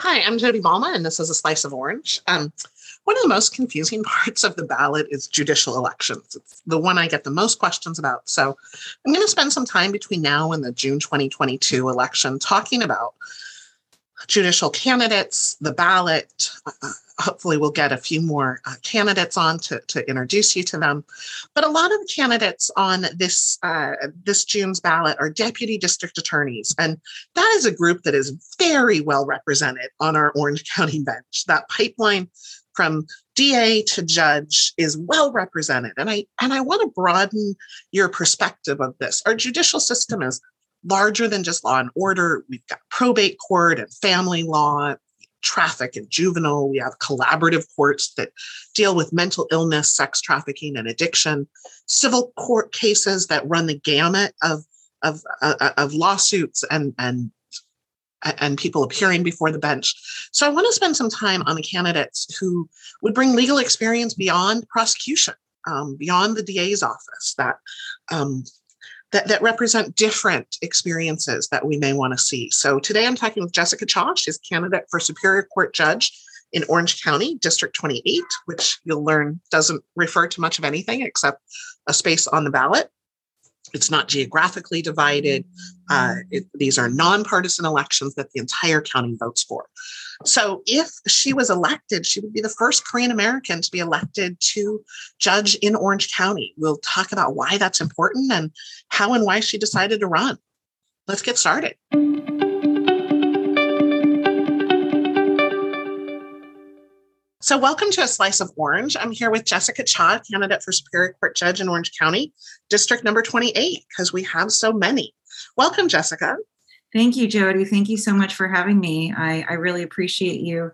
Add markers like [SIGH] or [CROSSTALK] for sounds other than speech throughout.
Hi, I'm Jodi Balma, and this is a slice of orange. Um, one of the most confusing [LAUGHS] parts of the ballot is judicial elections. It's the one I get the most questions about. So I'm going to spend some time between now and the June 2022 election talking about judicial candidates, the ballot. Uh, hopefully, we'll get a few more uh, candidates on to, to introduce you to them. But a lot of the candidates on this uh, this June's ballot are deputy district attorneys, and that is a group that is very well represented on our Orange [LAUGHS] County bench. That pipeline from DA to judge is well represented, and I and I want to broaden your perspective of this. Our judicial system is larger than just law and order. We've got probate court and family law, traffic and juvenile. We have collaborative courts that deal with mental illness, sex trafficking, and addiction. Civil court cases that run the gamut of of, uh, of lawsuits and and and people appearing before the bench. So I want to spend some time on the candidates who would bring legal experience beyond prosecution, um, beyond the DA's office, that um, that, that represent different experiences that we may want to see. So today I'm talking with Jessica Cha. She's candidate for Superior Court Judge in Orange County, District 28, which you'll learn doesn't refer to much of anything except a space on the ballot. It's not geographically divided. Uh, it, these are nonpartisan elections that the entire county votes for. So, if she was elected, she would be the first Korean American to be elected to judge in Orange County. We'll talk about why that's important and how and why she decided to run. Let's get started. So, welcome to A Slice of Orange. I'm here with Jessica Cha, candidate for Superior Court Judge in Orange County, District number 28, because we have so many. Welcome, Jessica. Thank you, Jodi. Thank you so much for having me. I, I really appreciate you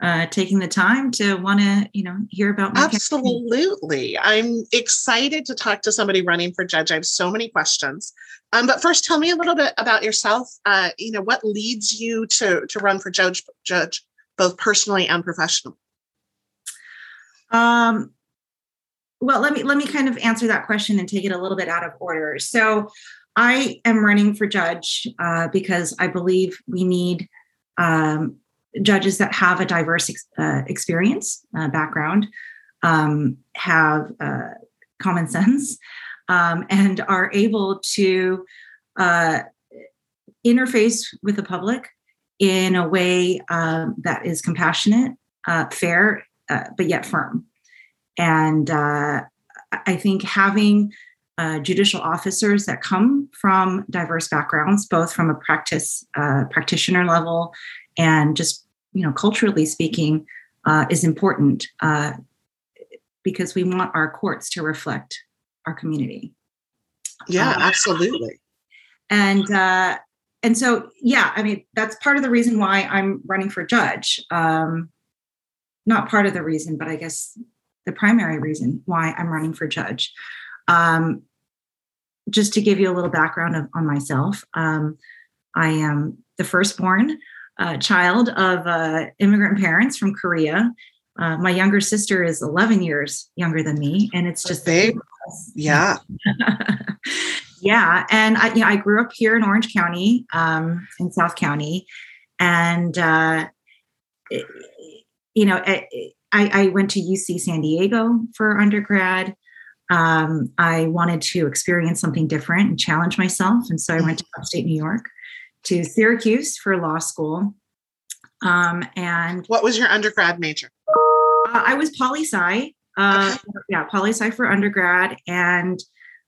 uh, taking the time to want to, you know, hear about my Absolutely. I'm excited to talk to somebody running for judge. I have so many questions. Um, but first, tell me a little bit about yourself. Uh, you know, what leads you to to run for judge, judge, both personally and professionally? Um, well, let me let me kind of answer that question and take it a little bit out of order. So, I am running for judge uh, because I believe we need um, judges that have a diverse ex- uh, experience uh, background, um, have uh, common sense, um, and are able to uh, interface with the public in a way um, that is compassionate, uh, fair, but yet firm. And I think having uh, judicial officers that come from diverse backgrounds, both from a practice uh, practitioner level and just you know culturally speaking, uh, is important because we want our courts to reflect our community. Yeah, absolutely. And and so yeah, I mean that's part of the reason why I'm running for judge. Um, not part of the reason, but I guess the primary reason why I'm running for judge. Um, just to give you a little background of, on myself, um, I am the firstborn uh, child of uh, immigrant parents from Korea. Uh, my younger sister is 11 years younger than me, and it's just big. Yeah. [LAUGHS] yeah. And I, you know, I grew up here in Orange County, um, in South County, and uh, you know, I, I went to UC San Diego for undergrad. Um, I wanted to experience something different and challenge myself. And so I went to upstate New York to Syracuse for law school. Um, and what was your undergrad major? Uh, I was poli sci. Uh, okay. Yeah, poli sci for undergrad and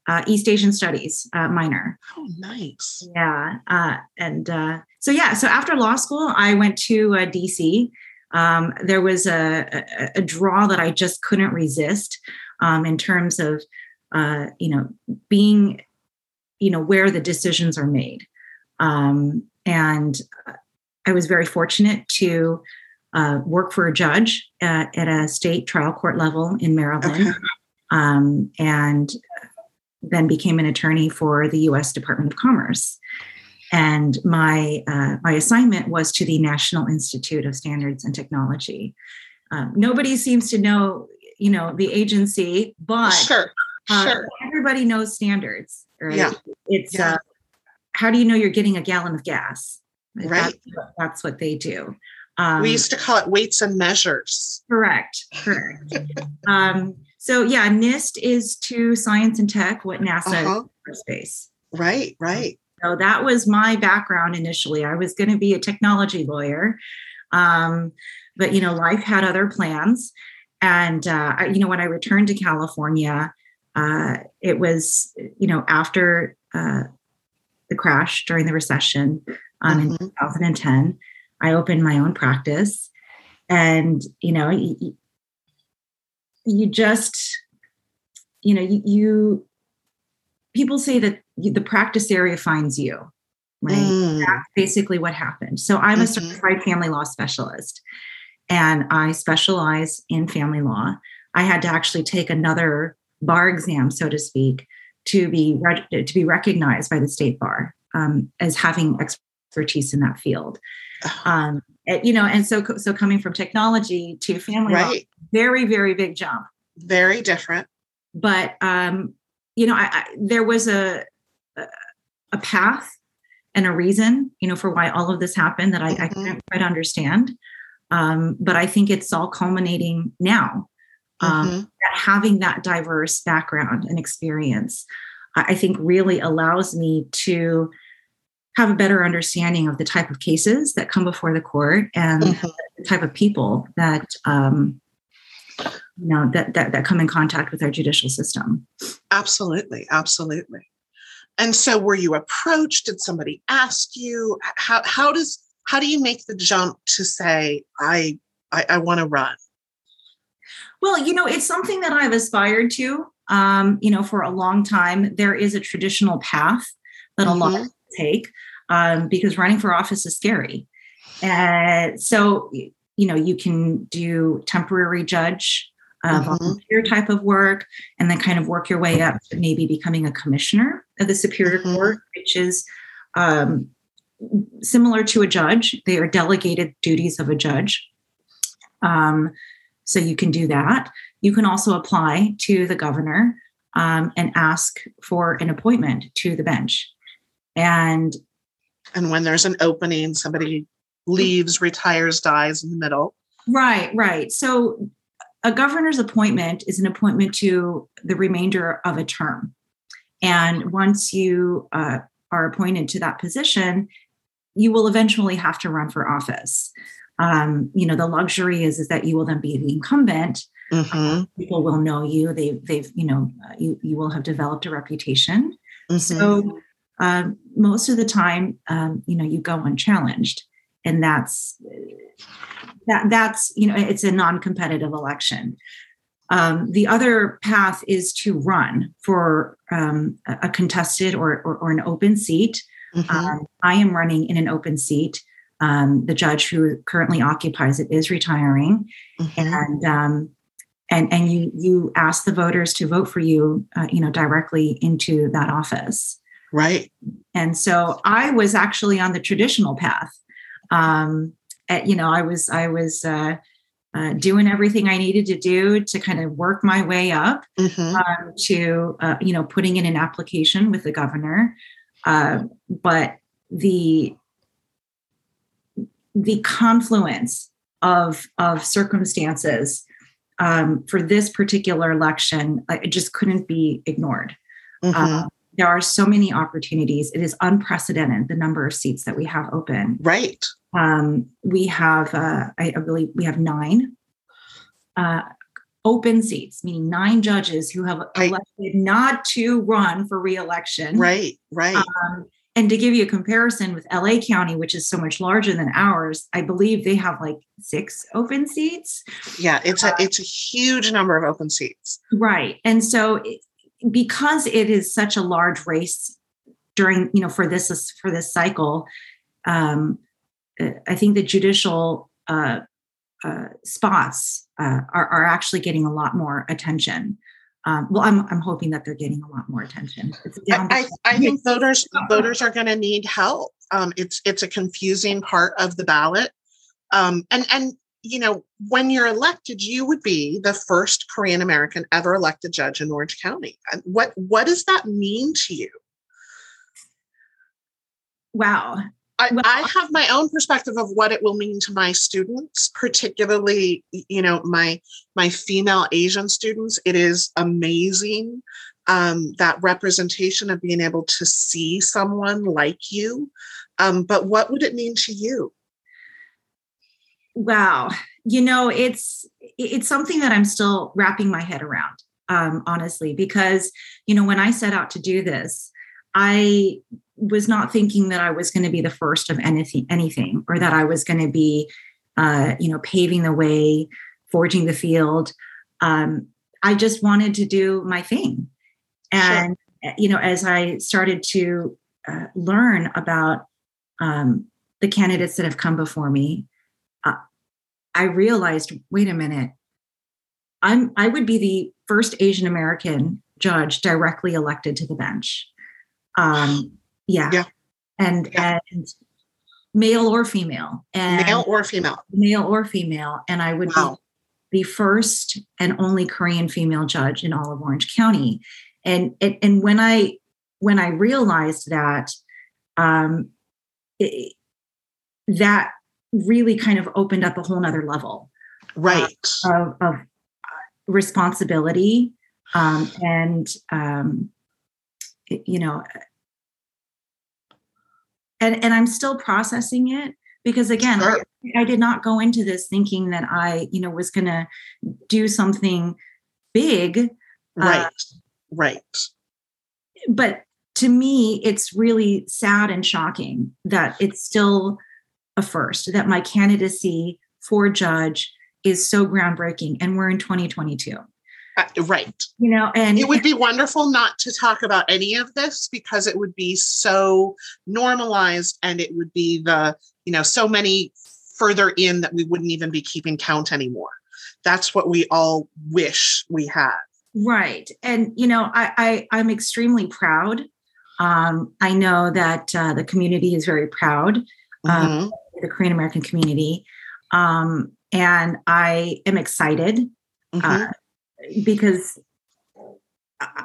uh, East Asian Studies uh, minor. Oh, nice. Yeah. Uh, and uh, so, yeah, so after law school, I went to DC um, there was a, a, a, draw that I just couldn't resist um, in terms of, uh, you know, being, you know, where the decisions are made. Um, and I was very fortunate to uh, work for a judge at, at, a state trial court level in Maryland, okay. Um, and then became an attorney for the U.S. Department of Commerce and my uh, my assignment was to the National Institute of Standards and Technology. Um, nobody seems to know, you know, the agency, but sure, uh, sure. everybody knows standards, right? Yeah. It's yeah. Uh, how do you know you're getting a gallon of gas? Right. That's, that's what they do. Um, we used to call it weights and measures. Correct. Correct. um, so yeah, NIST is to science and tech what NASA uh-huh. is space. Right. Right. So that was my background initially. I was going to be a technology lawyer, um, but you know, life had other plans. And uh, you know, when I returned to California, uh, it was you know after uh, the crash during the recession um, mm-hmm. in 2010. I opened my own practice, and you know, you, you just, you know, you, you people say that the practice area finds you, right? Mm. That's basically what happened. So I'm mm-hmm. a certified family law specialist, and I specialize in family law. I had to actually take another bar exam, so to speak, to be to be recognized by the state bar um, as having expertise in that field. Um, you know, and so so coming from technology to family right. law, very very big jump. Very different. But um, you know, I, I, there was a a path and a reason, you know, for why all of this happened that I, mm-hmm. I can't quite understand. Um, but I think it's all culminating now um, mm-hmm. that having that diverse background and experience, I think really allows me to have a better understanding of the type of cases that come before the court and mm-hmm. the type of people that um, you know that, that that come in contact with our judicial system. Absolutely, absolutely. And so, were you approached? Did somebody ask you? How how does how do you make the jump to say I I, I want to run? Well, you know, it's something that I've aspired to. Um, you know, for a long time, there is a traditional path that mm-hmm. a lot mm-hmm. take um, because running for office is scary. And so, you know, you can do temporary judge, uh, mm-hmm. volunteer type of work, and then kind of work your way up to maybe becoming a commissioner of the Superior mm-hmm. Court, which is um, similar to a judge. They are delegated duties of a judge. Um, so you can do that. You can also apply to the governor um, and ask for an appointment to the bench. And and when there's an opening, somebody leaves, retires, dies in the middle. Right, right. So a governor's appointment is an appointment to the remainder of a term. And once you uh, are appointed to that position, you will eventually have to run for office um, you know the luxury is is that you will then be the incumbent mm-hmm. people will know you they they've you know uh, you you will have developed a reputation mm-hmm. so um, most of the time um, you know you go unchallenged and that's that that's you know it's a non-competitive election um, the other path is to run for um, a contested or, or, or, an open seat. Mm-hmm. Um, I am running in an open seat. Um, the judge who currently occupies it is retiring, mm-hmm. and um, and and you you ask the voters to vote for you, uh, you know, directly into that office. Right. And so I was actually on the traditional path. Um, at, you know, I was I was uh, uh, doing everything I needed to do to kind of work my way up mm-hmm. um, to uh, you know putting in an application with the governor. Uh, but the the confluence of of circumstances um, for this particular election it just couldn't be ignored. Mm-hmm. uh, there are so many opportunities. It is unprecedented the number of seats that we have open. Right. Um, we have uh, I, I, believe we have nine. Uh, open seats meaning nine judges who have right. elected not to run for reelection right right um, and to give you a comparison with LA County, which is so much larger than ours, I believe they have like six open seats. Yeah, it's a uh, it's a huge number of open seats. Right, and so it, because it is such a large race during you know for this for this cycle, um, I think the judicial uh, uh, spots uh, are, are actually getting a lot more attention um, well, I'm, I'm hoping that they're getting a lot more attention. I, I, I, think [LAUGHS] voters voters are going to need help. Um, it's it's a confusing part of the ballot, um, and and you know when you're elected, you would be the first Korean American ever elected judge in Orange County. What what does that mean to you? Wow. I, I, have my own perspective of what it will mean to my students, particularly, you know, my my female Asian students. It is amazing um, that representation of being able to see someone like you. Um, but what would it mean to you? Wow, you know, it's it's something that I'm still wrapping my head around, um, honestly, because you know, when I set out to do this, I was not thinking that I was going to be the first of anything, anything, or that I was going to be, uh, you know, paving the way, forging the field. Um, I just wanted to do my thing, and sure. you know, as I started to uh, learn about um, the candidates that have come before me, uh, I realized, wait a minute, I'm I would be the first Asian American judge directly elected to the bench. Um, yeah. Yeah. And yeah. and male or female. And male or female. Male or female. And I would wow. be the first and only Korean female judge in all of Orange County. And and, and when I when I realized that um it, that really kind of opened up a whole nother level right of, of responsibility um, and um, you know and and i'm still processing it because again sure. I, I, did not go into this thinking that i you know was going to do something big uh, right. Uh, right. but to me it's really sad and shocking that it's still a first that my candidacy for judge is so groundbreaking and we're in 2022 uh, right. You know, and it would be wonderful not to talk about any of this because it would be so normalized and it would be the, you know, so many further in that we wouldn't even be keeping count anymore. That's what we all wish we had. Right. And, you know, I, I, am extremely proud. Um, I know that uh, the community is very proud, um, mm-hmm. the Korean American community. Um, and I am excited. Mm-hmm. Uh, because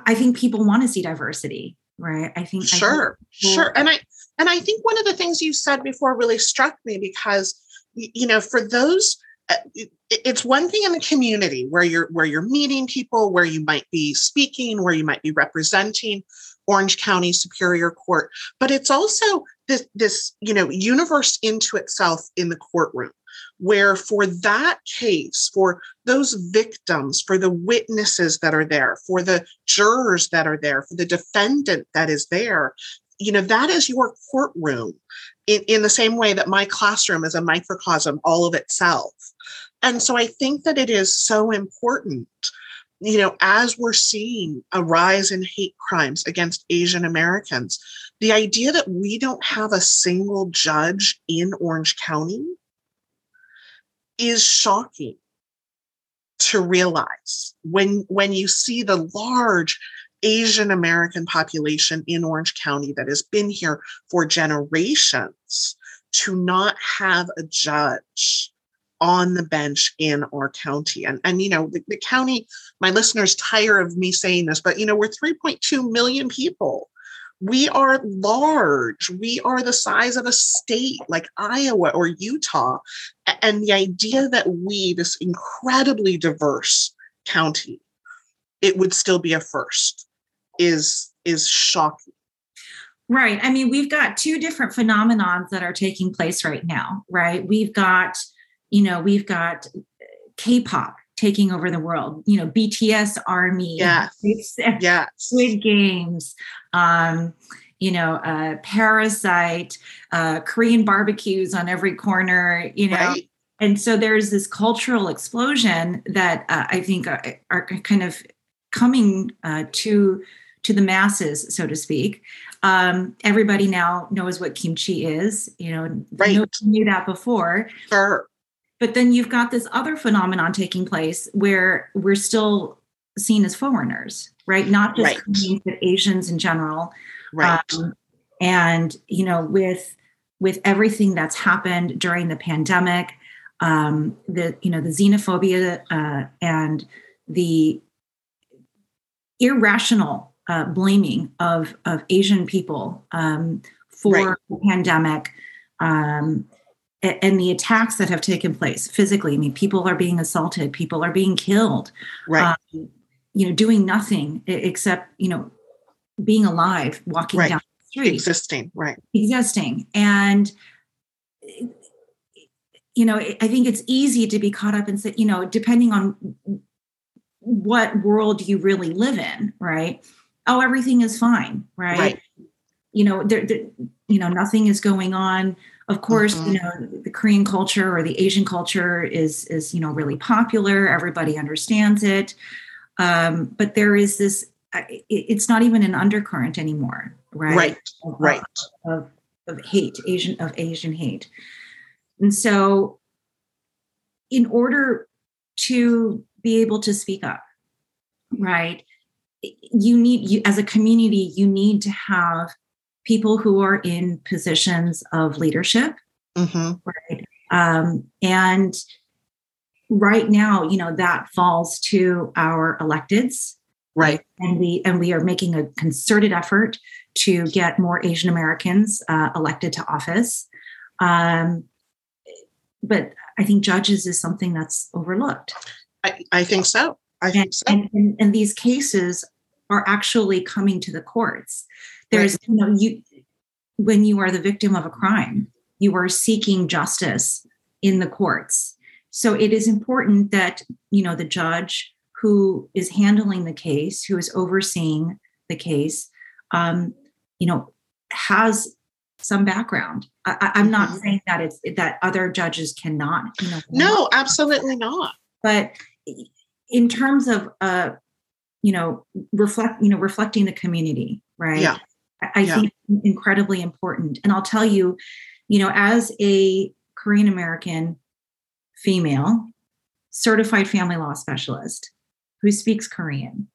I think people want to see diversity, right? I think sure, I think sure, and I and I think one of the things you said before really struck me because you know for those uh, it's one thing in the community where you're where you're meeting people where you might be speaking where you might be representing orange county superior court but it's also this this you know universe into itself in the courtroom where for that case, for those victims, for the witnesses that are there, for the jurors that are there, for the defendant that is there, you know, that is your courtroom in, in the same way that my classroom is a microcosm all of itself. And so I think that it is so important you know, as we're seeing a rise in hate crimes against Asian Americans, the idea that we don't have a single judge in Orange County is shocking to realize when when you see the large Asian American population in Orange County that has been here for generations to not have a judge on the bench in our county. And, and you know, the, the county, my listeners tire of me saying this, but you know, we're 3.2 million people we are large. We are the size of a state like Iowa or Utah. And the idea that we, this incredibly diverse county, it would still be a first is is shocking. Right. I mean, we've got two different phenomenons that are taking place right now, right? We've got, you know, we've got K-pop taking over the world. You know, BTS Army, yes, yes. Squid Games, um, you know, uh, Parasite, uh, Korean barbecues on every corner. You know. Right. And so there's this cultural explosion that uh, I think are, are, kind of coming uh, to to the masses, so to speak. Um, everybody now knows what kimchi is. You know, right. knew that before. Sure. But then you've got this other phenomenon taking place where we're still seen as foreigners, right? Not just right. Koreans, but Asians in general. Right. Um, and you know, with with everything that's happened during the pandemic, um, the you know the xenophobia uh, and the irrational uh, blaming of of Asian people um, for right. the pandemic um, and the attacks that have taken place physically. I mean, people are being assaulted, people are being killed. Right. Um, you know, doing nothing except you know being alive, walking Right. down the street, Existing. Right. existing, and you know, I think it's easy to be caught up and say, you know, depending on what world you really live in, right? Oh, everything is fine, right? Right. You know, there, there, you know, nothing is going on. Of course, Mhm. you know, the Korean culture or the Asian culture is is you know really popular. Everybody understands it, um, but there is this. It's not even an undercurrent anymore, right? Right. Of- Right. Of, of hate, Asian of Asian hate, and so in order to be able to speak up right you need you as a community you need to have people who are in positions of leadership hmm right um, and right now you know that falls to our electeds Right. and we and we are making a concerted effort to get more asian americans uh, elected to office um, but i think judges is something that's overlooked I, I think so. I think and, so. and, and, and these cases are actually coming to the courts there's you know you when you are the victim of a crime you are seeking justice in the courts so it is important that you know the judge who is handling the case who is overseeing the case um, you know has some background I, i'm not Mhm. saying that it's that other judges cannot you know No, absolutely not. but in terms of uh you know reflect you know reflecting the community right Yeah. I, Yeah. think incredibly important and i'll tell you you know as a korean american female certified family law specialist who speaks korean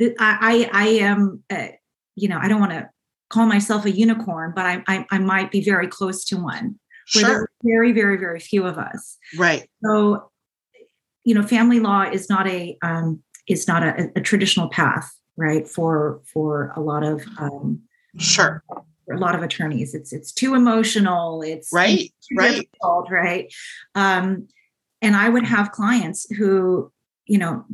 i i, I am uh, you know i don't want to call myself a unicorn but I, I i might be very close to one where there Sure. are very very very few of us Right. so, you know, family law is not a um, is not a, a traditional path, right? For for a lot of um, Sure. for a lot of attorneys, it's it's too emotional. It's Right. too Right. difficult, right? Um, and I would have clients who, you know,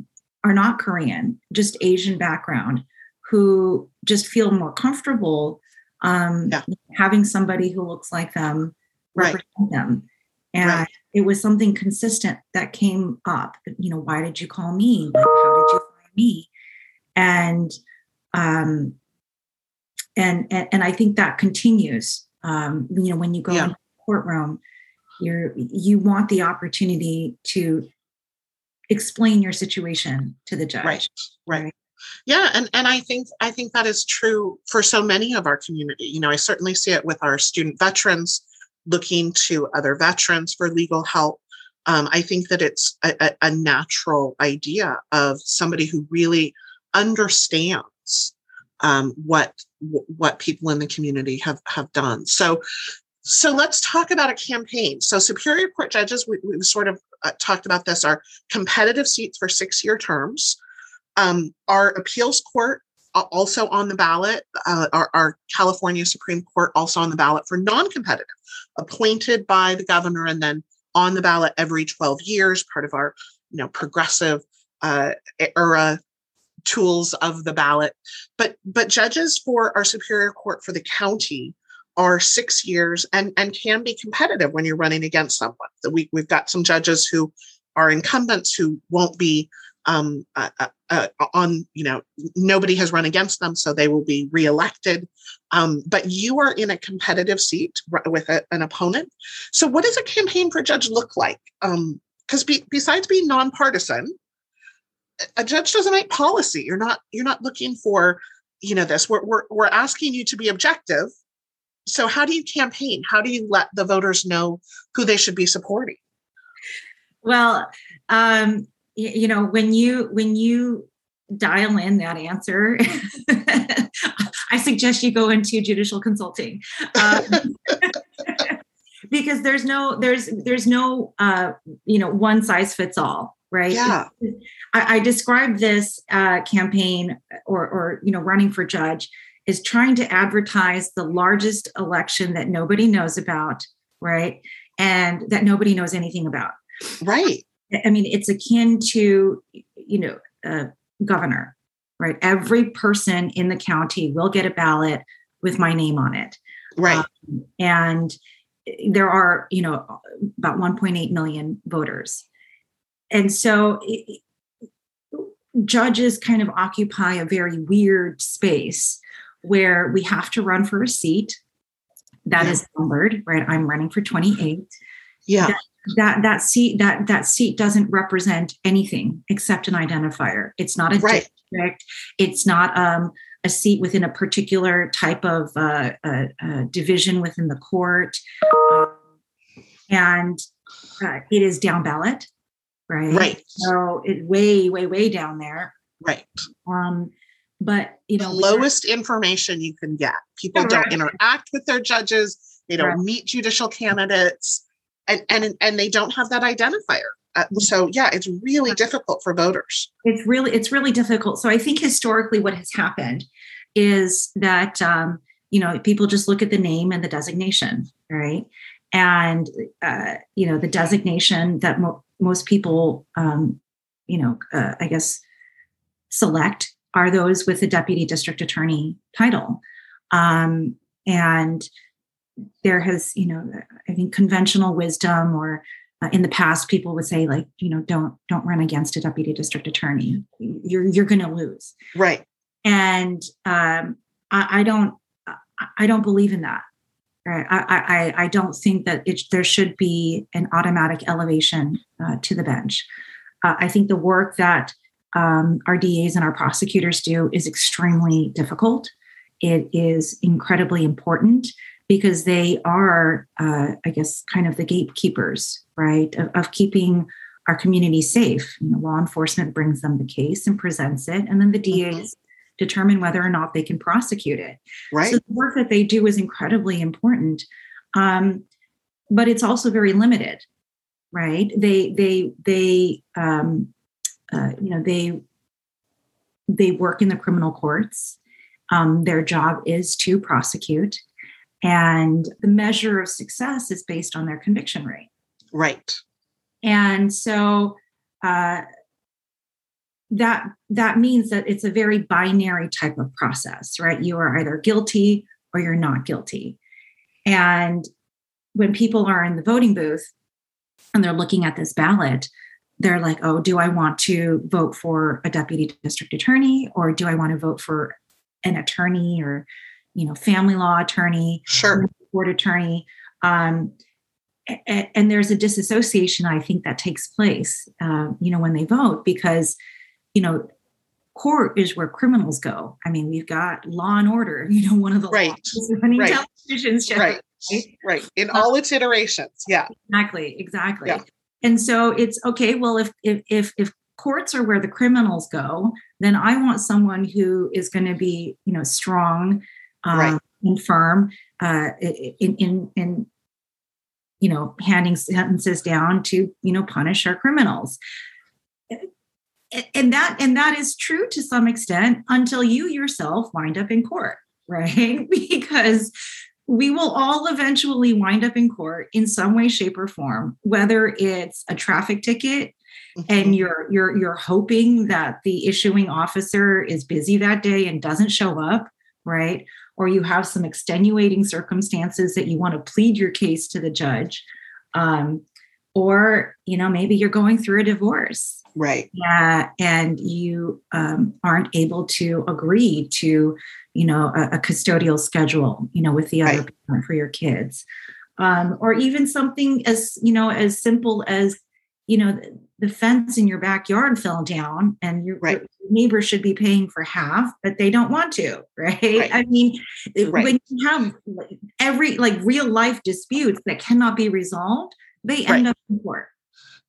are not Korean, just Asian background, who just feel more comfortable um, Yeah. having somebody who looks like them Right. represent them. And Right. it was something consistent that came up. You know, why did you call me? Like, how did you find me? And um, and and, and I think that continues. Um, you know, when you go Yeah. into the courtroom, you're you want the opportunity to explain your situation to the judge. Right. Right. Yeah, and and I think I think that is true for so many of our community. You know, I certainly see it with our student veterans looking to other veterans for legal help. Um, I think that it's a, a natural idea of somebody who really understands um, what what people in the community have have done. So, so let's talk about a campaign. So, Superior Court judges, we, we sort of uh, talked about this, are competitive seats for six year terms. Um, our appeals court also on the ballot, uh, our, our California Supreme Court also on the ballot for non competitive, appointed by the governor and then on the ballot every 12 years, part of our you know progressive uh, era tools of the ballot. But but judges for our Superior Court for the county are six years and and can be competitive when you're running against someone. So we we've got some judges who are incumbents who won't be um, uh, uh, uh, on you know nobody has run against them, so they will be reelected. Um, but you are in a competitive seat with a, an opponent. So what does a campaign for judge look like? Because be, besides being nonpartisan, a judge doesn't make policy. You're not you're not looking for you know this. We're we're we're asking you to be objective. So how do you campaign? How do you let the voters know who they should be supporting? Well, um, y- you know, when you when you dial in that answer, [LAUGHS] I suggest you go into judicial consulting. Um, [LAUGHS] because there's no there's there's no uh, you know one size fits all right Yeah. I, I described this uh, campaign or or you know running for judge is trying to advertise the largest election that nobody knows about right? And that nobody knows anything about. Right. I mean, it's akin to, you know, governor, right? Every person in the county will get a ballot with my name on it. Right. Um, and there are, you know, about 1.8 million voters. And so it, judges kind of occupy a very weird space where we have to run for a seat that Yeah. is numbered, right? I'm running for 28 Yeah. that that seat that that seat doesn't represent anything except an identifier it's not a Right. district it's not um, a seat within a particular type of uh, uh, uh, division within the court um, and uh, it is down ballot right Right. so it way way way down there Right. um but you The know are- lowest information you can get. People don't interact with their judges. They don't Correct. meet judicial candidates, and and and they don't have that identifier. Uh, so yeah, it's really difficult for voters. it's really it's really difficult so i think historically what has happened is that um, you know people just look at the name and the designation right and uh, you know the designation that mo- most people um, you know uh, i guess select are those with a deputy district attorney title um, and there has you know i think conventional wisdom or uh, in the past people would say like you know don't don't run against a deputy district attorney you're you're going to lose Right. and um, I, I don't I- I don't believe in that. Right? I, I I don't think that it, there should be an automatic elevation uh, to the bench. Uh, I think the work that um, our DAs and our prosecutors do is extremely difficult. It is incredibly important because they are, uh, I guess, kind of the gatekeepers, right, of, of keeping our community safe. You know, law enforcement brings them the case and presents it, and then the DAs determine whether or not they can prosecute it. Right. So the work that they do is incredibly important, um, but it's also very limited, right? They they they um, uh, you know they they work in the criminal courts. Um, their job is to prosecute, and the measure of success is based on their conviction rate. right. And so uh, that that means that it's a very binary type of process, right? You are either guilty or you're not guilty. And when people are in the voting booth and they're looking at this ballot, they're like, oh, do I want to vote for a deputy district attorney or do I want to vote for an attorney or, you know, family law attorney? Sure. court attorney. Um, and, and there's a disassociation, I think, that takes place, uh, you know, when they vote because, you know, court is where criminals go. I mean, we've got Law and Order, [LAUGHS] you know, one of the Right. running Right. television shows. Right. right? Right. In all its iterations. Yeah. Exactly, exactly. Yeah. And so it's okay. Well, if if if if courts are where the criminals go, then I want someone who is going to be, you know, strong um, Right. and firm uh, in in in you know handing sentences down to you know punish our criminals. And- that and that is true to some extent until you yourself wind up in court, [LAUGHS] right? because we will all eventually wind up in court in some way shape or form whether it's a traffic ticket and you're you're you're hoping that the issuing officer is busy that day and doesn't show up right? Or you have some extenuating circumstances that you want to plead your case to the judge um, or you know maybe you're going through a divorce right. yeah, and you um, aren't able to agree to, you know, a, a custodial schedule, you know, with the other Right. parent for your kids, um, or even something as you know as simple as, you know, the, the fence in your backyard fell down, and your, Right. your neighbor should be paying for half, but they don't want to, [LAUGHS] right? Right. I mean, Right. when you have every like real life disputes that cannot be resolved, they end up in court.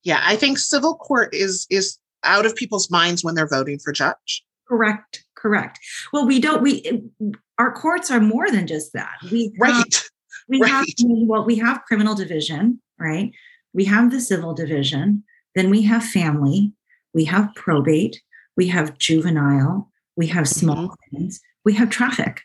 Yeah. I think civil court is is out of people's minds when they're voting for judge. Correct. Correct. Well, we don't. We our courts are more than just that. We have, Right. we have well, we have criminal division, right? We have the civil division. Then we have family. We have probate. We have juvenile. We have small claims. We have traffic.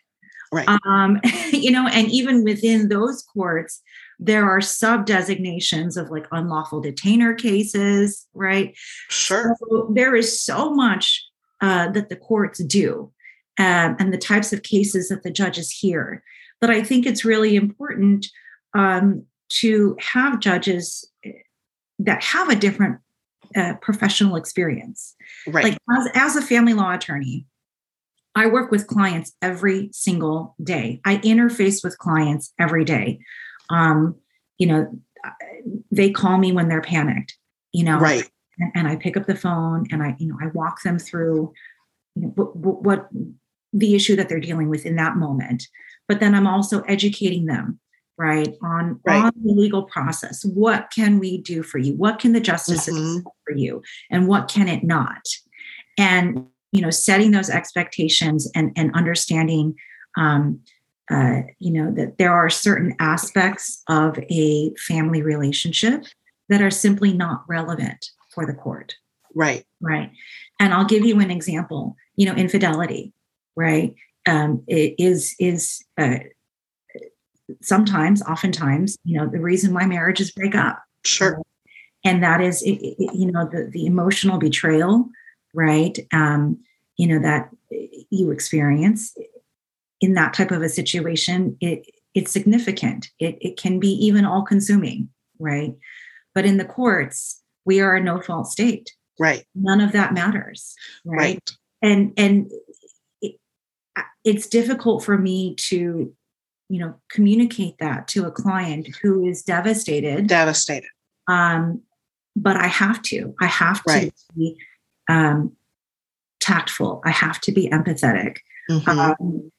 Right. Um, [LAUGHS] you know, and even within those courts, there are sub designations of like unlawful detainer cases, right? Sure. So there is so much uh, that the courts do um, and the types of cases that the judges hear that I think it's really important um, to have judges eh, that have a different uh, professional experience. Right. Like as, as a family law attorney, I work with clients every single day. I interface with clients every day. Um, you know, they call me when they're panicked, you know, right. and, and I pick up the phone and I, you know, I walk them through you know, what, what the issue that they're dealing with in that moment. But then I'm also educating them right on Right. on the legal process what can we do for you what can the justice system Mhm. do for you and what can it not and you know setting those expectations and and understanding um uh, you know that there are certain aspects of a family relationship that are simply not relevant for the court. Right. right. And i'll give you an example you know infidelity right? Um, it is is uh, sometimes oftentimes you know the reason why marriages break up. Sure. and that is it, it- you know the, the emotional betrayal right? Um, you know that you experience in that type of a situation it it's significant it, it can be even all consuming right but in the courts we are a no fault state Right. none of that matters right, Right. and and it, it's difficult for me to you know communicate that to a client who is devastated Devastated. um, but I have to. I have to be um, tactful. I have to be empathetic, Mhm. um,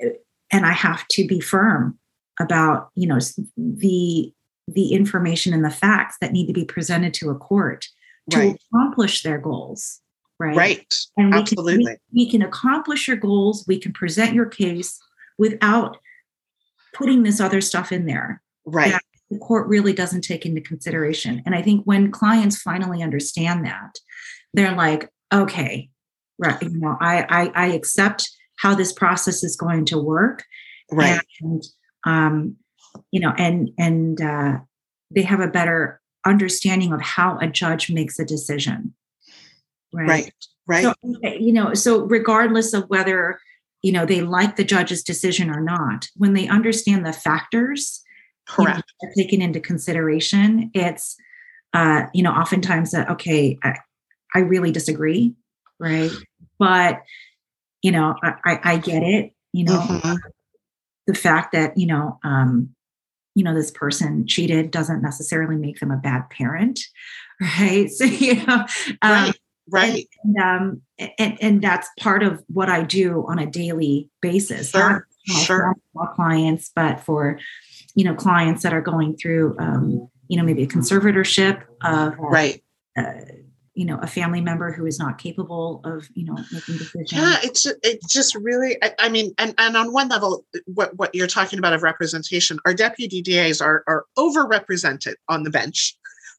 and I have to be firm about you know the the information and the facts that need to be presented to a court to right. accomplish their goals. Right. Right. And we Absolutely. Can, we, we can accomplish your goals. We can present your case without putting this other stuff in there Right. The court really doesn't take into consideration. And I think when clients finally understand that, they're like, okay, right, you know, I I, I accept how this process is going to work, Right. and um, you know, and and uh, they have a better understanding of how a judge makes a decision. Right. Right. Right. So, you know, so regardless of whether, you know, they like the judge's decision or not, when they understand the factors you know, Correct. taken into consideration, it's, uh, you know, oftentimes that, okay, I, I really disagree. Right. But, you know, I, I, I get it. You know, Mhm. the fact that, you know, um, you know, this person cheated doesn't necessarily make them a bad parent. [LAUGHS] Right. So, you know, um, Right. Right. and, um, and and that's part of what I do on a daily basis. Sure, Not for sure. clients, but for you know clients that are going through um, you know maybe a conservatorship of Right. uh, you know a family member who is not capable of you know making decisions. Yeah, it's it's just really. I, I mean, and and on one level, what what you're talking about of representation, our deputy DAs are are overrepresented on the bench,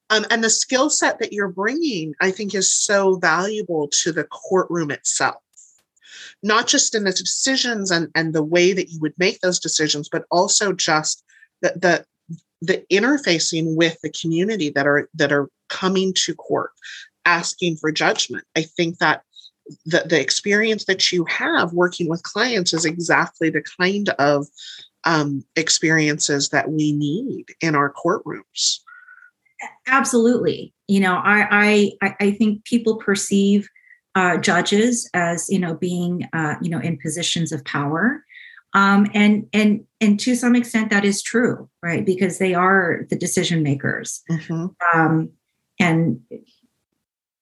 um, and the skill set that you're bringing, I think, is so valuable to the courtroom itself. Not just in the decisions and and the way that you would make those decisions, but also just the the the interfacing with the community that are that are coming to court asking for judgment. I think that the, the experience that you have working with clients is exactly the kind of um, experiences that we need in our courtrooms. absolutely. You know i i i think people perceive uh, judges as you know being uh, you know in positions of power. Um, and and and to some extent that is true right? Because they are the decision makers. Mhm. um, and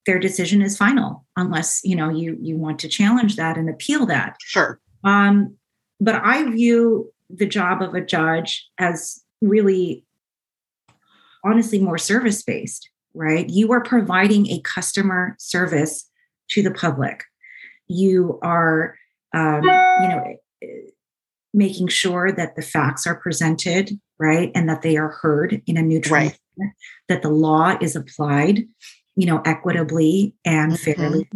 their decision is final unless you know you you want to challenge that and appeal that Sure. um, but I view the job of a judge as really, honestly, more service based, right? You are providing a customer service to the public. You are, um, you know, making sure that the facts are presented, right? And that they are heard in a neutral Right. manner, that the law is applied, you know, equitably and fairly.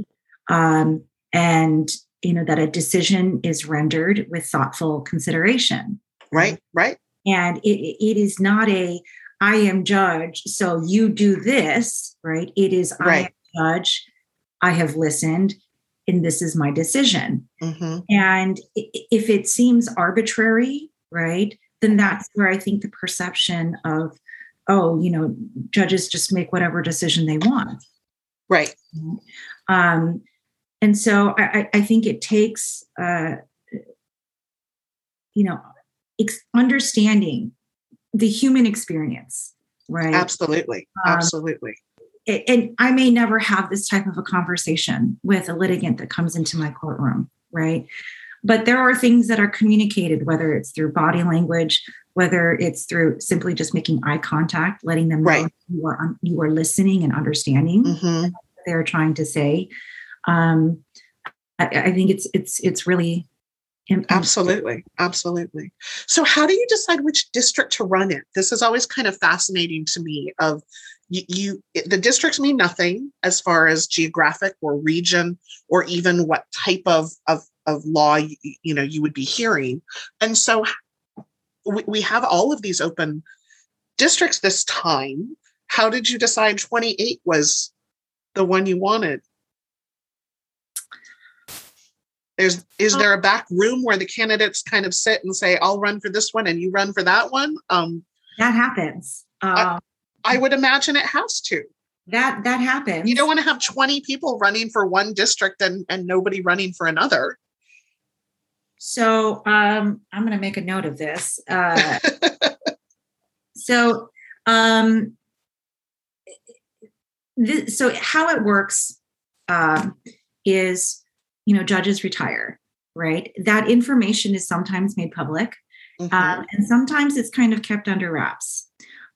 Um, and you know that a decision is rendered with thoughtful consideration Right. Right. and it, it is not a I am judge, so you do this, right? It is Right. I am judge, I have listened, and this is my decision. hmm And if it seems arbitrary, right, then that's where I think the perception of, oh, you know, judges just make whatever decision they want. Right. Um, and so I, I- think it takes, uh, you know, ex- understanding the human experience, right? Absolutely. Um, Absolutely. And I may never have this type of a conversation with a litigant that comes into my courtroom, right? But there are things that are communicated, whether it's through body language, whether it's through simply just making eye contact, letting them know you are you are listening and understanding hmm what they're trying to say. Um, I, I think it's it's it's really Absolutely. Absolutely. So how do you decide which district to run in? This is always kind of fascinating to me of you, you the districts mean nothing as far as geographic or region or even what type of of, of law you, know you would be hearing. And so we, we have all of these open districts this time. How did you decide 28 was the one you wanted? There's is there a back room where the candidates kind of sit and say, "I'll run for this one and you run for that one"? Um, that happens. Um, I would imagine it has to. that that happens. You don't want to have 20 people running for one district and and nobody running for another. So um, I'm going to make a note of this. Uh, [LAUGHS] so um, th- so how it works um, is you know judges retire right that information is sometimes made public Mhm. um, and sometimes it's kind of kept under wraps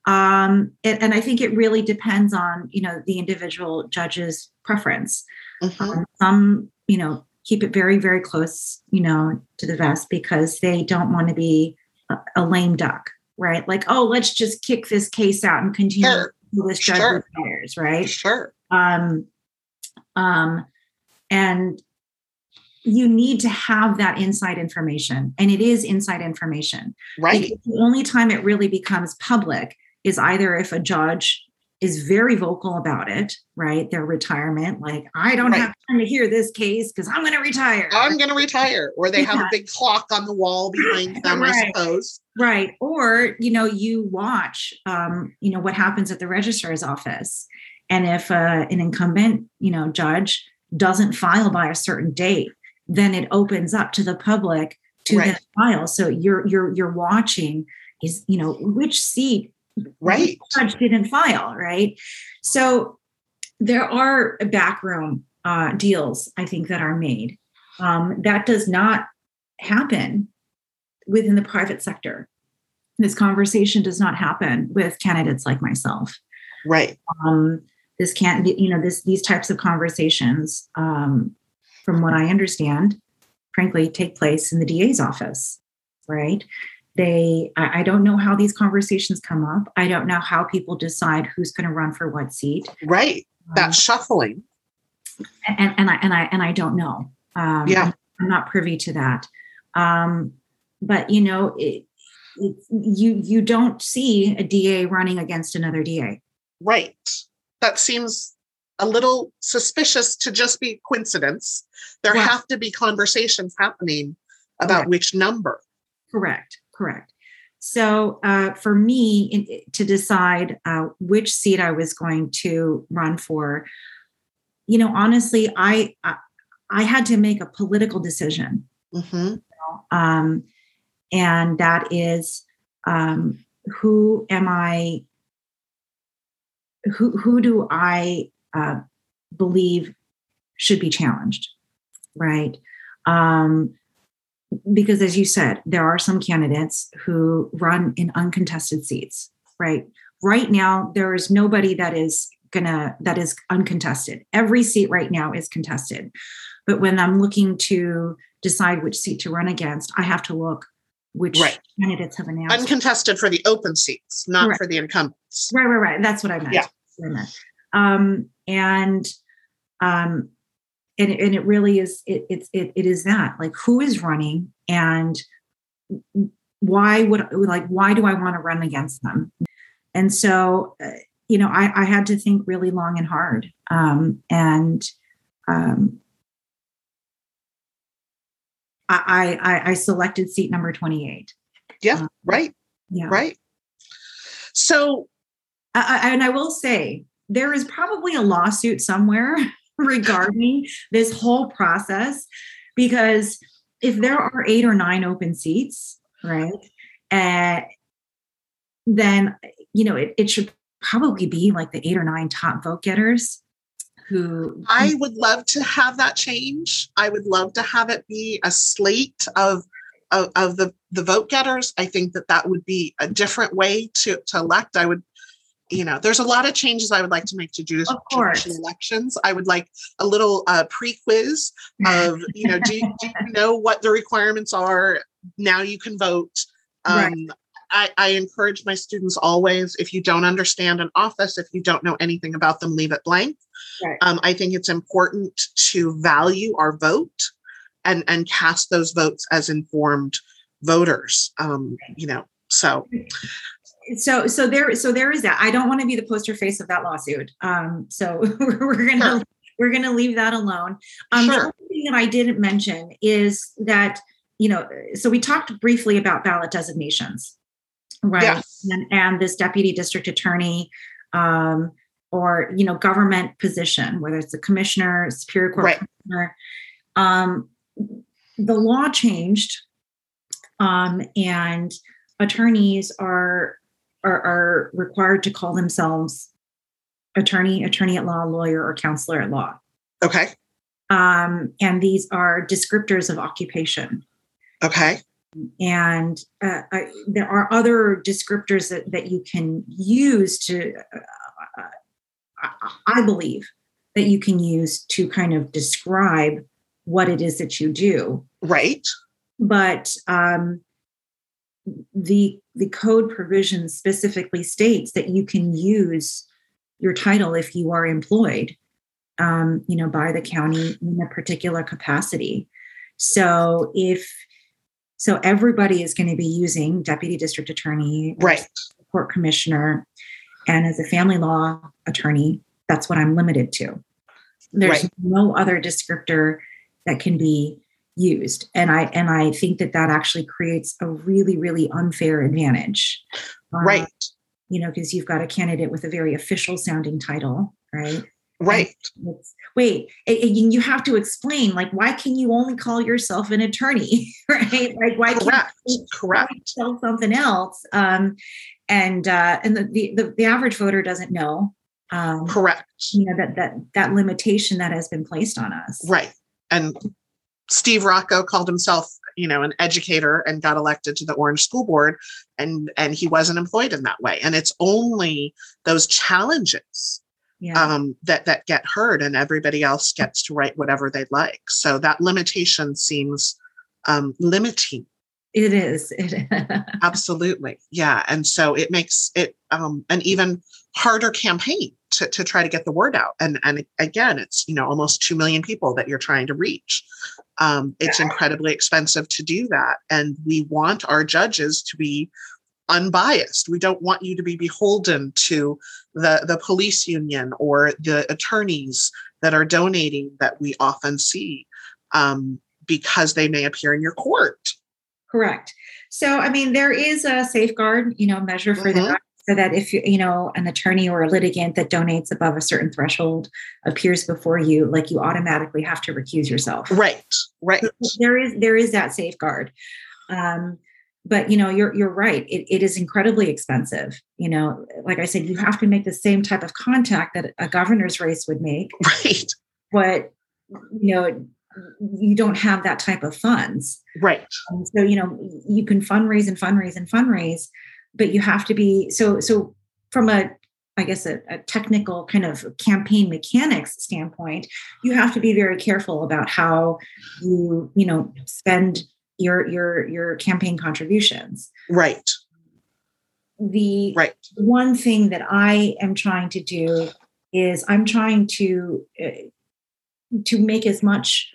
um, and, and i think it really depends on you know the individual judge's preference Mhm. um, some you know keep it very very close you know to the vest because they don't want to be a, a lame duck right like oh let's just kick this case out and continue Sure. until this judge Sure. retires right Sure. um, um, and you need to have that inside information and it is inside information Right. Because the only time it really becomes public is either if a judge is very vocal about it right their retirement like i don't Right. have time to hear this case because i'm going to retire I'm going to retire. Or they have Yeah. a big clock on the wall behind [LAUGHS] them, I Right. suppose. right or you know you watch um, you know what happens at the registrar's office and if uh, an incumbent you know judge doesn't file by a certain date then it opens up to the public to Right. then file so you're you're you're watching is you know which seat Right. judge didn't file right? So there are backroom uh, deals i think that are made. Um, that does not happen within the private sector. This conversation does not happen with candidates like myself. Right. um, this can't be you know this these types of conversations um, from what i understand frankly take place in the da's office right they I, I don't know how these conversations come up i don't know how people decide who's going to run for what seat Right. Um, That shuffling. and, and i and i and i don't know um, Yeah. I'm, I'm not privy to that um, but you know it, it, you you don't see a da running against another da Right. That seems a little suspicious to just be coincidence. There Yeah. have to be conversations happening about Correct. which number. Correct, correct. So uh, for me in, to decide uh, which seat I was going to run for, you know, honestly, I I, I had to make a political decision, hmm um, and that is um, who am I? Who who do I uh, believe should be challenged, right? Um, because as you said there are some candidates who run in uncontested seats right right now there is nobody that is gonna that is uncontested every seat right now is contested but when i'm looking to decide which seat to run against i have to look which Right. candidates have announced Uncontested for the open seats, not Correct. for the incumbents. Right, right, right. That's what I meant. Yeah. That's what I meant. Um, and um, and it, and it really is it, it's it, it is that like who is running and why would like why do I want to run against them? And so, uh, you know, I, I, had to think really long and hard. Um, and um, I, I, I selected seat number 28. Yeah, um, right. Yeah. Right. So, I, and I will say, there is probably a lawsuit somewhere regarding this whole process because if there are eight or nine open seats, right, uh, then you know it, it should probably be like the eight or nine top vote getters who I would love to have that change. I would love to have it be a slate of of, of the the vote getters. I think that that would be a different way to to elect. I would you know, there's a lot of changes I would like to make to judicial elections. I would like a little uh, pre-quiz of, you know, do, do you know what the requirements are? Now you can vote. Um, right. I, I, encourage my students always, if you don't understand an office, if you don't know anything about them, leave it blank. Right. Um, I think it's important to value our vote and and cast those votes as informed voters. Um, you know, so so so there so there is that i don't want to be the poster face of that lawsuit um so [LAUGHS] we're gonna sure. we're gonna leave that alone um sure. the other thing that i didn't mention is that you know so we talked briefly about ballot designations right yes. and, and this deputy district attorney um or you know government position whether it's a commissioner superior court right. commissioner um the law changed um and attorneys are are, are required to call themselves attorney, attorney at law, lawyer, or counselor at law. Okay. Um, and these are descriptors of occupation. Okay. And uh, I, there are other descriptors that, that you can use to, uh, I believe, that you can use to kind of describe what it is that you do. Right. But um, the the code provision specifically states that you can use your title if you are employed um, you know by the county in a particular capacity. So if so everybody is going to be using deputy district attorney right. court commissioner and as a family law attorney that's what i'm limited to. There's right. no other descriptor that can be used. And i and i think that that actually creates a really really unfair advantage. Um, right. you know because you've got a candidate with a very official sounding title right? Right. Wait and you have to explain like why can you only call yourself an attorney [LAUGHS] right? Like why correct. can't correct. tell something else? Um and uh and the, the the average voter doesn't know um correct. you know that that that limitation that has been placed on us. Right. And Steve Rocco called himself, you know, an educator and got elected to the Orange School Board, and and he wasn't employed in that way. And it's only those challenges yeah. um, that that get heard, and everybody else gets to write whatever they'd like. So that limitation seems um, limiting. It is. [LAUGHS] It Absolutely, yeah. And so it makes it um, an even harder campaign to, to try to get the word out. And and again, it's you know almost two million people that you're trying to reach. Um, it's incredibly expensive to do that, and we want our judges to be unbiased. We don't want you to be beholden to the the police union or the attorneys that are donating that we often see um, because they may appear in your court. Correct. So, I mean, there is a safeguard, you know, measure for mm-hmm. that so that if you you know an attorney or a litigant that donates above a certain threshold appears before you like you automatically have to recuse yourself. Right right. So there is there is that safeguard. Um, but you know you're you're right. It, it is incredibly expensive you know. Like i said you have to make the same type of contact that a governor's race would make. Right. But you know you don't have that type of funds. Right. And so you know you can fundraise and fundraise and fundraise but you have to be so so from a I guess a, a, technical kind of campaign mechanics standpoint, you have to be very careful about how you, you know, spend your your your campaign contributions. Right. The right. one thing that I am trying to do is I'm trying to uh, to make as much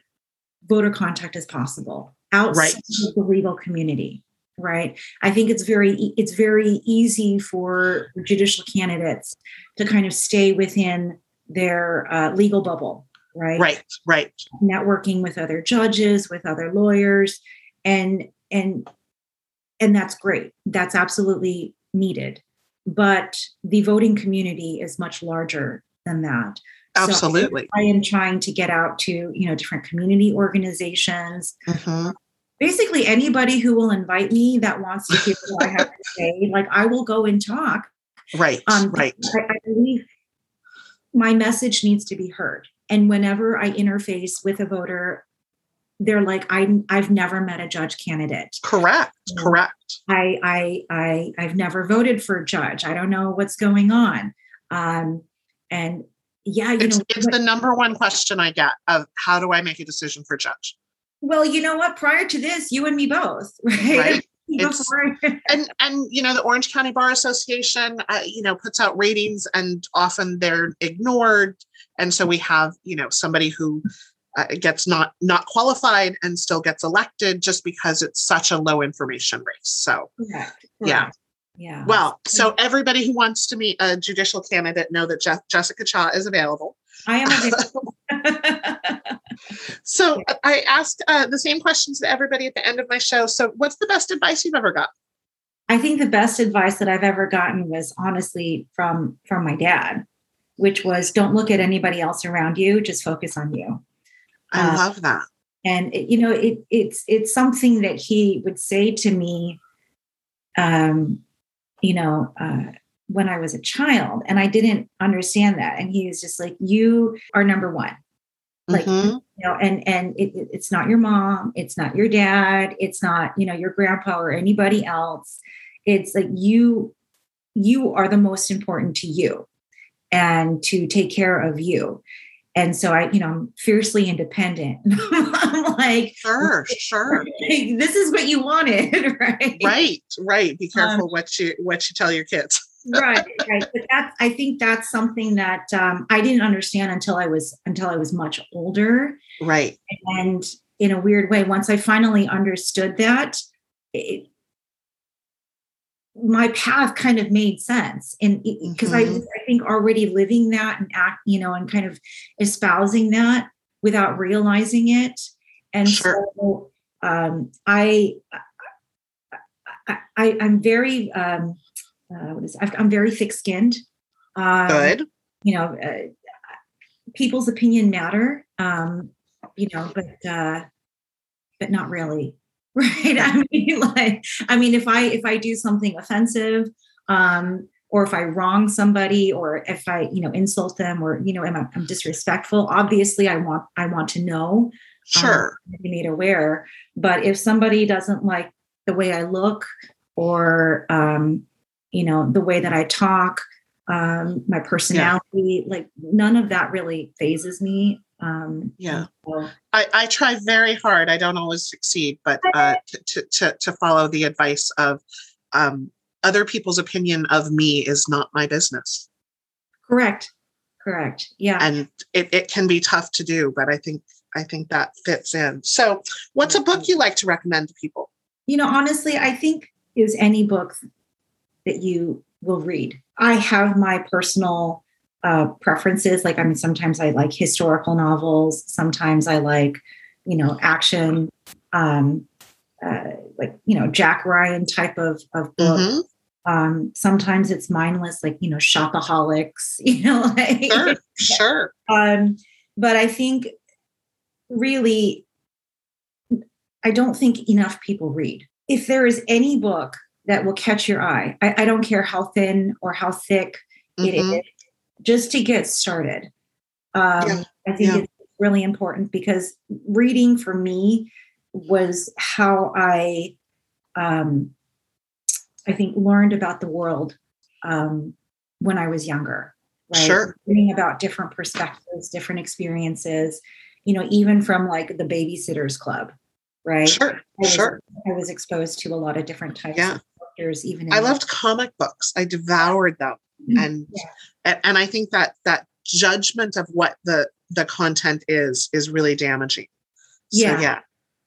voter contact as possible outside right. of the legal community right? I think it's very it's very easy for judicial candidates to kind of stay within their uh, legal bubble right? Right right. Networking with other judges with other lawyers and and and that's great. That's absolutely needed. But the voting community is much larger than that. Absolutely so I, I am trying to get out to you know different community organizations Mhm. Basically anybody who will invite me that wants to hear what i have to say [LAUGHS] like i will go and talk right um, right I, I believe my message needs to be heard. And whenever I interface with a voter, they're like, I, I've never met a judge candidate. correct Yeah. correct I, I, I, I've never voted for a judge. I don't know what's going on. Um, and yeah, you it's, know, it's what- the number one question i get of how do i make a decision for judge well, you know what? Prior to this, you and me both, [LAUGHS] right? Right. [LAUGHS] Before, [LAUGHS] and and you know the orange county bar association uh, you know puts out ratings and often they're ignored and so we have you know somebody who uh, gets not not qualified and still gets elected just because it's such a low information race so Correct, Yeah. Yeah. well so everybody who wants to meet a judicial candidate know that Je- jessica cha is available I am a [LAUGHS] so i asked uh, the same questions to everybody at the end of my show. So what's the best advice you've ever got? I think the best advice that I've ever gotten was honestly from from my dad, which was don't look at anybody else around you, just focus on you. i Uh, love that. And it, you know, it, it's it's something that he would say to me, um, you know, uh, when I was a child, and I didn't understand that. And he was just like, "You are number one." Like, Mhm. you know and and it, it- it's not your mom it's not your dad it's not you know your grandpa or anybody else. It's like you you are the most important to you and to take care of you. And so i you know i'm fiercely independent. [LAUGHS] I'm like sure [LAUGHS] sure. this is what you wanted [LAUGHS] right? Right right. Be Um, careful what you what you tell your kids right right but that's i think that's something that um, i didn't understand until i was until i was much older right and in a weird way once i finally understood that it, my path kind of made sense and because i Mhm. i think already living that and act you know and kind of espousing that without realizing it and Sure. so um i I, I i'm very um uh, what is it? i'm very thick-skinned. Um, good. you know uh, people's opinion matter um you know but uh but not really [LAUGHS] right? I mean [LAUGHS] like i mean if i if i do something offensive um or if i wrong somebody or if i you know insult them or you know am I, i'm disrespectful obviously i want i want to know sure. to be made aware. But if somebody doesn't like the way i look or um you know the way that i talk um my personality like none of that really phases me um Yeah. so- I, I try very hard i don't always succeed but uh [LAUGHS] to, to, to, to follow the advice of um other people's opinion of me is not my business. Correct correct yeah. And it, it can be tough to do but i think i think that fits in. So what's a book you like to recommend to people? You know honestly i think is any book that you will read. I have my personal uh, preferences. Like i mean sometimes i like historical novels. Sometimes i like you know action um uh, like you know jack ryan type of of book. Mhm. um sometimes it's mindless like you know shopaholics [LAUGHS] you know like sure sure. Um, but I think really, I don't think enough people read. If there is any book that will catch your eye, I, I don't care how thin or how thick it Mhm. is, just to get started. Um, Yeah, I think yeah. it's really important because reading for me was how I, um, I think, learned about the world um, when I was younger. Right? Sure. Learning about different perspectives, different experiences. You know, even from like the Babysitters Club, right? sure I was, sure I was exposed to a lot of different types Yeah. of characters. Even i loved comic books i devoured them and Yeah. and i think that that judgment of what the the content is is really damaging so Yeah. yeah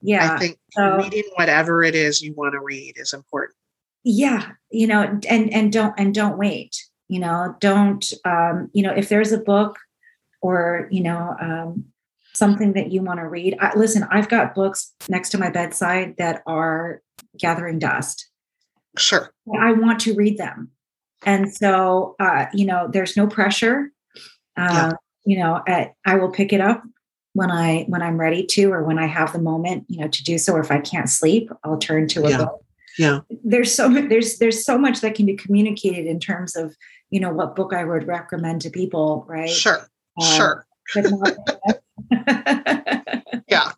yeah. I think so- reading whatever it is you want to read is important. yeah you know and and don't and don't wait you know don't um you know if there's a book or you know um something that you want to read I, listen i've got books next to my bedside that are gathering dust Sure. i want to read them and so uh you know there's no pressure uh, Yeah. you know at, i will pick it up when i when i'm ready to or when i have the moment you know to do so or if i can't sleep i'll turn to a Yeah. book Yeah. there's so there's there's so much that can be communicated in terms of you know what book I would recommend to people, right? Sure. Um, Sure. [LAUGHS] [LAUGHS] Yeah.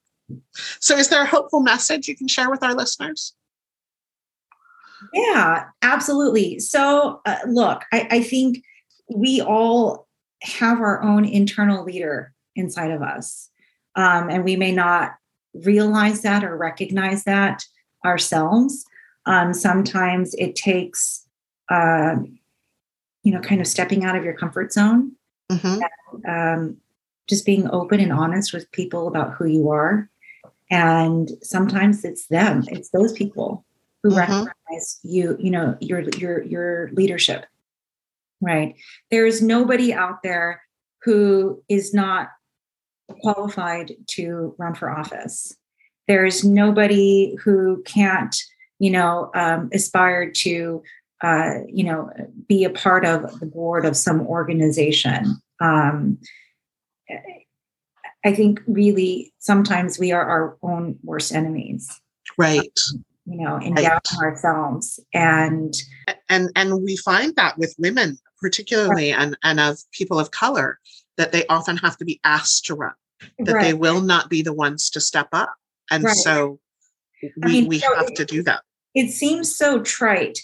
So is there a hopeful message you can share with our listeners? Yeah, absolutely. So uh, look, I, I think we all have our own internal leader inside of us, um, and we may not realize that or recognize that ourselves. Um, sometimes it takes, uh, you know, kind of stepping out of your comfort zone Mhm. um, just being open and honest with people about who you are. And sometimes it's them, it's those people who Mhm. recognize you, you know, your your your leadership. Right. There is nobody out there who is not qualified to run for office. There is nobody who can't, you know, um, aspire to uh, you know, be a part of the board of some organization. Um, I think really sometimes we are our own worst enemies, Right. You know, in Right. ourselves. And And and we find that with women, particularly and, and of people of color, that they often have to be asked to run, that they will not be the ones to step up. And Right. so we, mean, we so have it- to do that. it seems so trite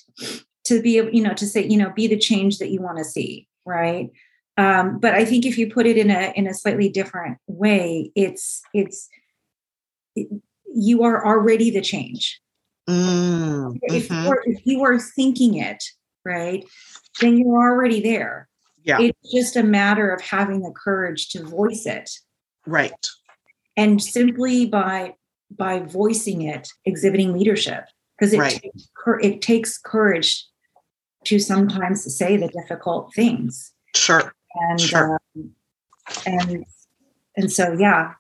to be you know, to say, you know, be the change that you want to see, right? Um, but I think if you put it in a in a slightly different way, it's it's it- you are already the change. Mm, if, you are, if you are thinking it right then you're already there Yeah. it's just a matter of having the courage to voice it Right. and simply by by voicing it exhibiting leadership because it, Right. takes, it takes courage to sometimes say the difficult things Sure. and Sure. um, and and so yeah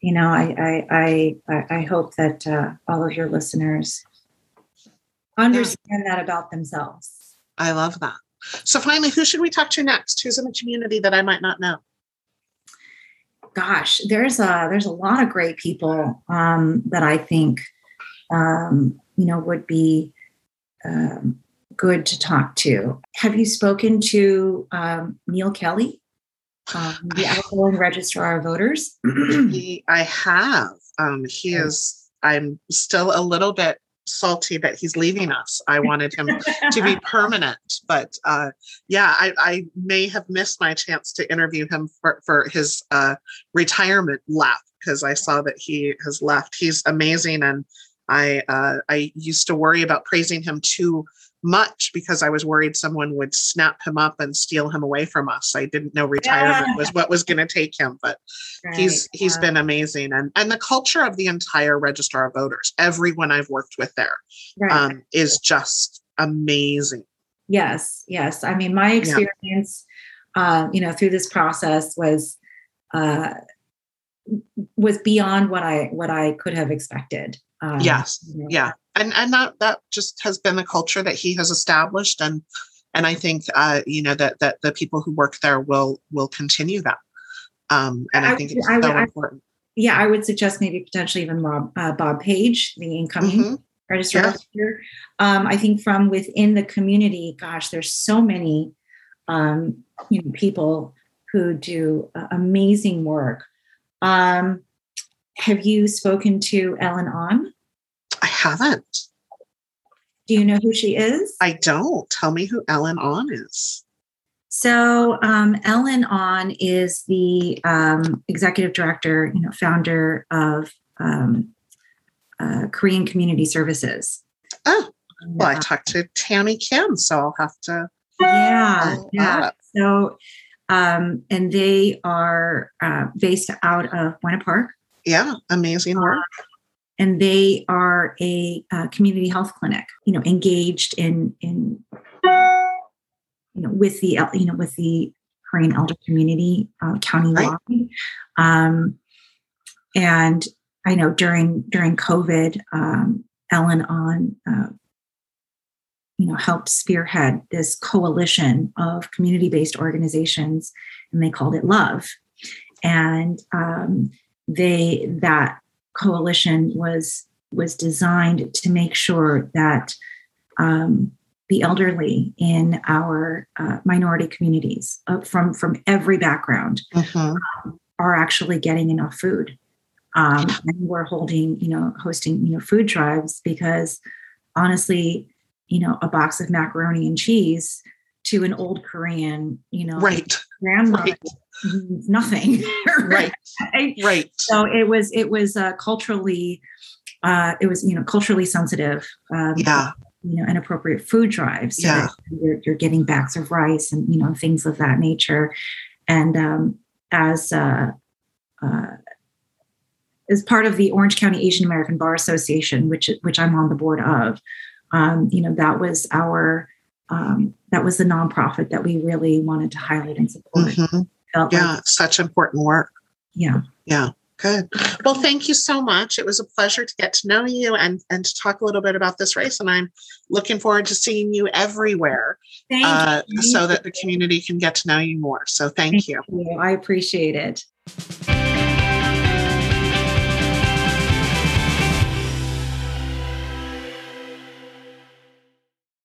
you know i i i I- hope that uh, all of your listeners understand that about themselves I love that. So finally, who should we talk to next? Who's in the community that I might not know? gosh there's a there's a lot of great people um, that i think um, you know would be um, good to talk to have you spoken to um, neal kelley um, [SIGHS] the outgoing registrar of voters [CLEARS THROAT] He, I have. Um, he Yeah. is. I'm still a little bit salty that he's leaving us. I wanted him to be [LAUGHS] permanent, but uh, yeah, I, I may have missed my chance to interview him for, for his uh, retirement lap because I saw that he has left. He's amazing, and I uh, I used to worry about praising him too much because I was worried someone would snap him up and steal him away from us. I didn't know retirement was [LAUGHS] what was going to take him, but he's Right, he's uh, been amazing and and the culture of the entire registrar of voters everyone i've worked with there right. um, is just amazing Yes, yes. I mean, my experience, uh, you know, through this process was uh, was beyond what I what I could have expected. Um, yes you know. yeah and and that that just has been the culture that he has established and and i think uh you know that that the people who work there will will continue that um and i, I think it's I so I- important yeah. I would suggest maybe potentially even Bob, uh, Bob Page, the incoming Mhm. registrar. Yeah. officer. Um, I think from within the community, gosh, there's so many um, you know people who do uh, amazing work. Um, have you spoken to Ellen Ahn? I haven't Do you know who she is? i don't tell me who ellen ahn is So um, Ellen Ahn is the um, executive director, you know, founder of um, uh, Korean Community Services. oh well i Uh, talked to tammy kim so i'll have to yeah, yeah. up. So, um, and they are uh, based out of Buena Park. yeah amazing work and they are a uh, community health clinic. You know, engaged in in you know with the you know with the Korean elder community uh, county Right. Um, and I know during during COVID, um, Ellen Ahn uh, you know helped spearhead this coalition of community-based organizations, and they called it Love. And um, they that coalition was was designed to make sure that um, the elderly in our uh, minority communities uh, from from every background Mhm. are actually getting enough food. Um, and we're holding, you know, hosting, you know, food drives because honestly, you know, a box of macaroni and cheese to an old Korean, you know, Right. Grandmother Right. means nothing. [LAUGHS] Right. right? Right. So it was, it was uh, culturally, uh, it was, you know, culturally sensitive. Um, Yeah. you know inappropriate food drives so Yeah. you're, you're getting bags of rice and you know things of that nature and um, as uh, uh, as part of the orange county asian american bar association which which i'm on the board of um, you know that was our um, that was the nonprofit that we really wanted to highlight and support Mhm. Felt Yeah. like, Such important work. yeah Yeah. Good. Well, thank you so much. It was a pleasure to get to know you and and to talk a little bit about this race. And I'm looking forward to seeing you everywhere thank uh, you. so that the community can get to know you more. So thank you. you i appreciate it